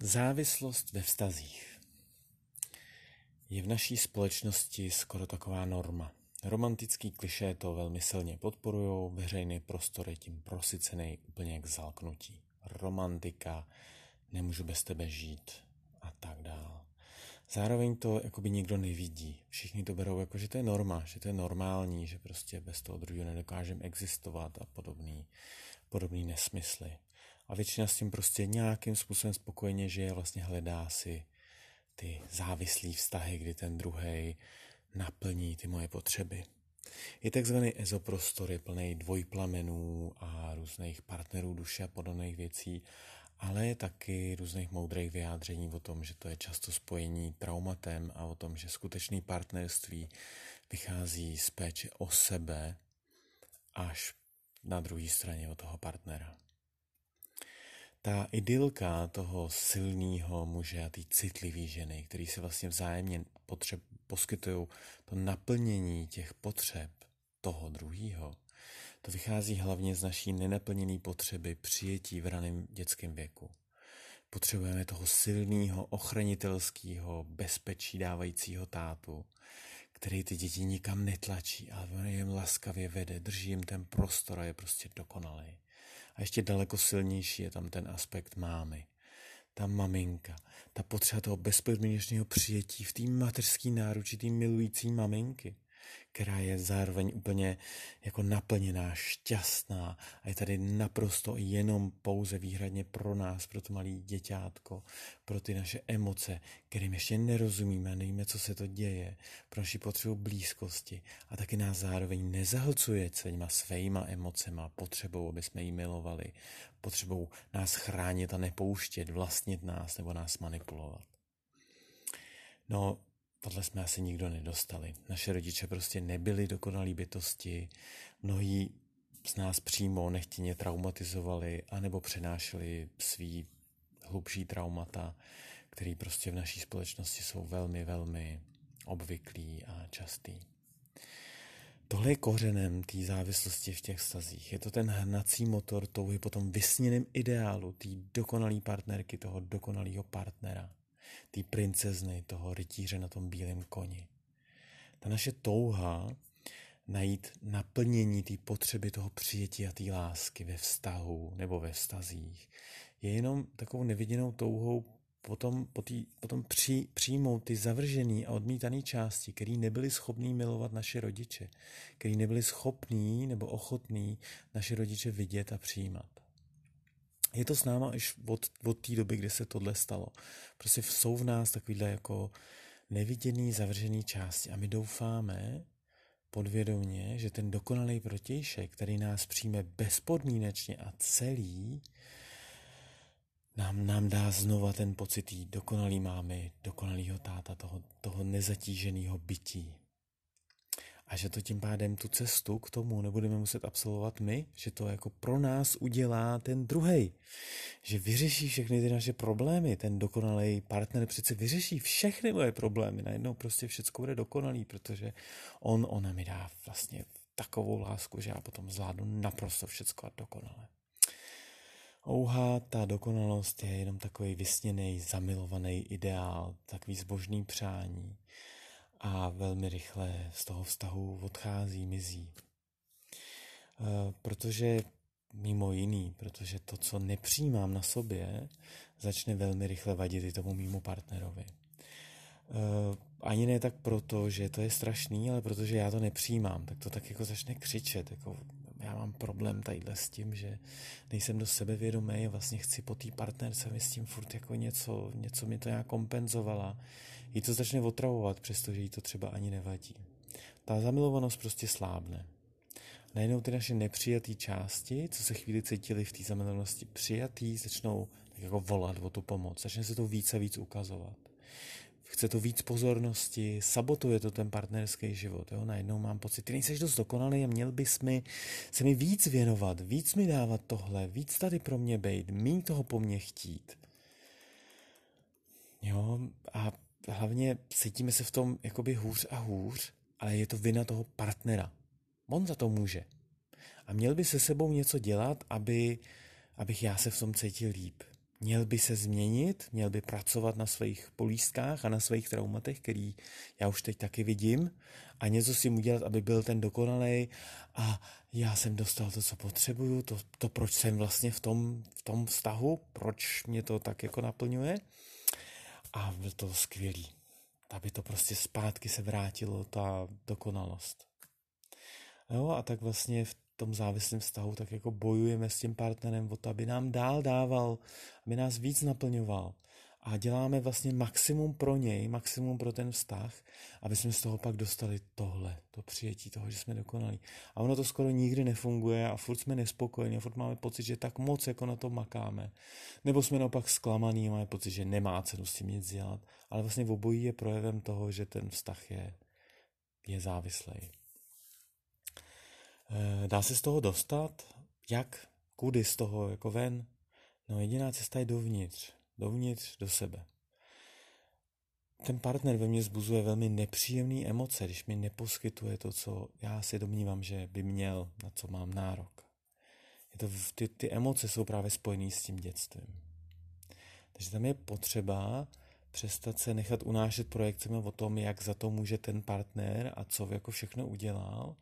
Závislost ve vztazích je v naší společnosti skoro taková norma. Romantický kliše to velmi silně podporují, veřejný prostor je tím prosycený úplně k zalknutí. Romantika, nemůžu bez tebe žít a tak dál. Zároveň to jakoby nikdo nevidí. Všichni to berou jako, že to je norma, že to je normální, že prostě bez toho druhého nedokážeme existovat a podobný, podobný nesmysly. A většina s tím prostě nějakým způsobem spokojeně žije, vlastně hledá si ty závislý vztahy, kdy ten druhý naplní ty moje potřeby. Je takzvaný ezoprostor, je plný dvojplamenů a různých partnerů duše a podobných věcí, ale je taky různých moudrých vyjádření o tom, že to je často spojení traumatem a o tom, že skutečný partnerství vychází z péče o sebe až na druhé straně od toho partnera ta idylka toho silného muže a té citlivé ženy, který se vlastně vzájemně potřeb, poskytují to naplnění těch potřeb toho druhého, to vychází hlavně z naší nenaplněné potřeby přijetí v raném dětském věku. Potřebujeme toho silného, ochranitelského, bezpečí dávajícího tátu, který ty děti nikam netlačí, ale on jim laskavě vede, drží jim ten prostor a je prostě dokonalý. A ještě daleko silnější je tam ten aspekt mámy. Ta maminka, ta potřeba toho bezpodmínečného přijetí v té mateřské náruči, té milující maminky která je zároveň úplně jako naplněná, šťastná a je tady naprosto jenom pouze výhradně pro nás, pro to malé děťátko, pro ty naše emoce, kterým ještě nerozumíme, nevíme, co se to děje, pro naši potřebu blízkosti a taky nás zároveň nezahlcuje celýma svýma emocema, potřebou, aby jsme jí milovali, potřebou nás chránit a nepouštět, vlastnit nás nebo nás manipulovat. No, Tohle jsme asi nikdo nedostali. Naše rodiče prostě nebyli dokonalí bytosti, mnohí z nás přímo nechtěně traumatizovali anebo přenášeli svý hlubší traumata, který prostě v naší společnosti jsou velmi, velmi obvyklý a častý. Tohle je kořenem té závislosti v těch stazích. Je to ten hnací motor touhy po tom vysněném ideálu, té dokonalé partnerky, toho dokonalého partnera té princezny, toho rytíře na tom bílém koni. Ta naše touha najít naplnění té potřeby toho přijetí a té lásky ve vztahu nebo ve vztazích je jenom takovou neviděnou touhou potom, tý, potom při, přijmout ty zavržené a odmítané části, které nebyly schopní milovat naše rodiče, které nebyly schopní nebo ochotní naše rodiče vidět a přijímat je to s náma až od, od té doby, kdy se tohle stalo. Prostě jsou v nás takovýhle jako neviděný, zavřený části a my doufáme podvědomně, že ten dokonalý protějšek, který nás přijme bezpodmínečně a celý, nám, nám dá znova ten pocit dokonalý mámy, dokonalýho táta, toho, toho nezatíženého bytí a že to tím pádem tu cestu k tomu nebudeme muset absolvovat my, že to jako pro nás udělá ten druhý, že vyřeší všechny ty naše problémy, ten dokonalý partner přece vyřeší všechny moje problémy, najednou prostě všechno bude dokonalý, protože on, ona mi dá vlastně takovou lásku, že já potom zvládnu naprosto všechno a dokonale. Ouha, ta dokonalost je jenom takový vysněný, zamilovaný ideál, takový zbožný přání a velmi rychle z toho vztahu odchází, mizí. E, protože mimo jiný, protože to, co nepřijímám na sobě, začne velmi rychle vadit i tomu mýmu partnerovi. E, ani ne tak proto, že to je strašný, ale protože já to nepřijímám, tak to tak jako začne křičet, jako já mám problém tadyhle s tím, že nejsem do sebevědomý a vlastně chci po té partnerce mi s tím furt jako něco, něco mi to nějak kompenzovala. Jí to začne otravovat, přestože jí to třeba ani nevadí. Ta zamilovanost prostě slábne. Najednou ty naše nepřijatý části, co se chvíli cítili v té zamilovanosti přijatý, začnou tak jako volat o tu pomoc. Začne se to víc a víc ukazovat chce to víc pozornosti, sabotuje to ten partnerský život. Jo? Najednou mám pocit, ty nejseš dost dokonalý a měl bys mi, se mi víc věnovat, víc mi dávat tohle, víc tady pro mě být, mý toho po mně chtít. Jo, a hlavně cítíme se v tom jakoby hůř a hůř, ale je to vina toho partnera. On za to může. A měl by se sebou něco dělat, aby, abych já se v tom cítil líp. Měl by se změnit, měl by pracovat na svých polístkách a na svých traumatech, který já už teď taky vidím a něco si udělat, aby byl ten dokonalý a já jsem dostal to, co potřebuju, to, to proč jsem vlastně v tom, v tom vztahu, proč mě to tak jako naplňuje. A byl to skvělý, aby to prostě zpátky se vrátilo, ta dokonalost. Jo, a tak vlastně v tom závislém vztahu tak jako bojujeme s tím partnerem o to, aby nám dál dával, aby nás víc naplňoval. A děláme vlastně maximum pro něj, maximum pro ten vztah, aby jsme z toho pak dostali tohle, to přijetí toho, že jsme dokonalí. A ono to skoro nikdy nefunguje a furt jsme nespokojení a furt máme pocit, že tak moc jako na to makáme. Nebo jsme naopak zklamaný a máme pocit, že nemá cenu s tím nic dělat. Ale vlastně obojí je projevem toho, že ten vztah je, je závislý. Eh, dá se z toho dostat? Jak? Kudy z toho jako ven? No jediná cesta je dovnitř. Dovnitř do sebe. Ten partner ve mně zbuzuje velmi nepříjemné emoce, když mi neposkytuje to, co já si domnívám, že by měl, na co mám nárok. Je to, ty, ty emoce jsou právě spojené s tím dětstvím. Takže tam je potřeba přestat se nechat unášet projekcemi o tom, jak za to může ten partner a co jako všechno udělal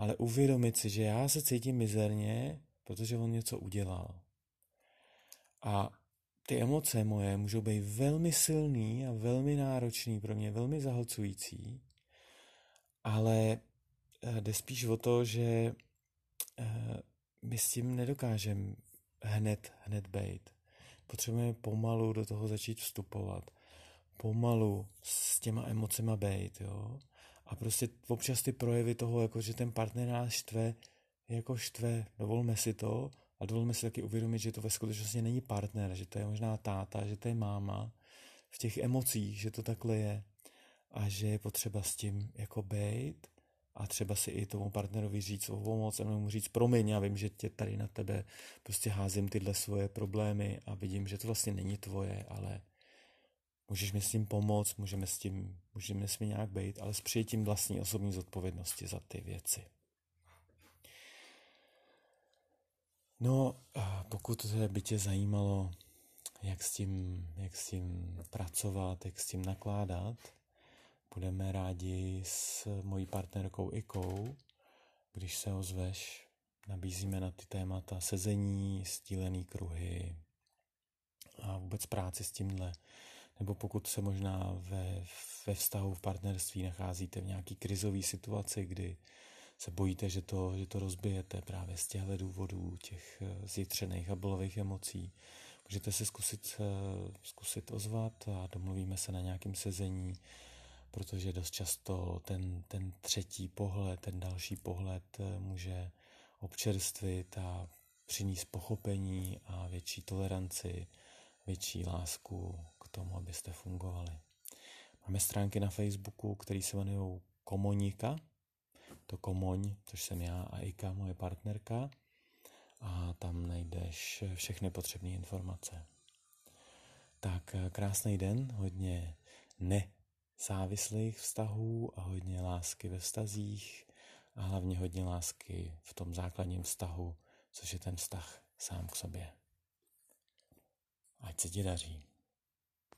ale uvědomit si, že já se cítím mizerně, protože on něco udělal. A ty emoce moje můžou být velmi silný a velmi náročný, pro mě velmi zahlcující, ale eh, jde spíš o to, že eh, my s tím nedokážeme hned, hned bejt. Potřebujeme pomalu do toho začít vstupovat. Pomalu s těma emocema bejt, jo. A prostě občas ty projevy toho, jako že ten partner nás štve, jako štve, dovolme si to a dovolme si taky uvědomit, že to ve skutečnosti není partner, že to je možná táta, že to je máma, v těch emocích, že to takhle je a že je potřeba s tím jako bejt a třeba si i tomu partnerovi říct o pomoc a mu říct promiň, já vím, že tě tady na tebe prostě házím tyhle svoje problémy a vidím, že to vlastně není tvoje, ale Můžeš mi s tím pomoct, můžeme s tím, můžeme s tím nějak být, ale s přijetím vlastní osobní zodpovědnosti za ty věci. No, pokud by tě zajímalo, jak s, tím, jak s tím pracovat, jak s tím nakládat, budeme rádi s mojí partnerkou Ikou, když se ozveš, nabízíme na ty témata sezení, stílený kruhy a vůbec práci s tímhle nebo pokud se možná ve, ve vztahu, v partnerství nacházíte v nějaký krizové situaci, kdy se bojíte, že to, že to rozbijete právě z těchto důvodů, těch eh, zjitřených a bolových emocí, můžete se zkusit, eh, zkusit ozvat a domluvíme se na nějakém sezení, protože dost často ten, ten třetí pohled, ten další pohled eh, může občerstvit a přinést pochopení a větší toleranci, větší lásku tomu, abyste fungovali. Máme stránky na Facebooku, které se jmenují Komonika, to Komoň, což jsem já a Ika, moje partnerka, a tam najdeš všechny potřebné informace. Tak krásný den, hodně nezávislých vztahů a hodně lásky ve vztazích a hlavně hodně lásky v tom základním vztahu, což je ten vztah sám k sobě. Ať se ti daří.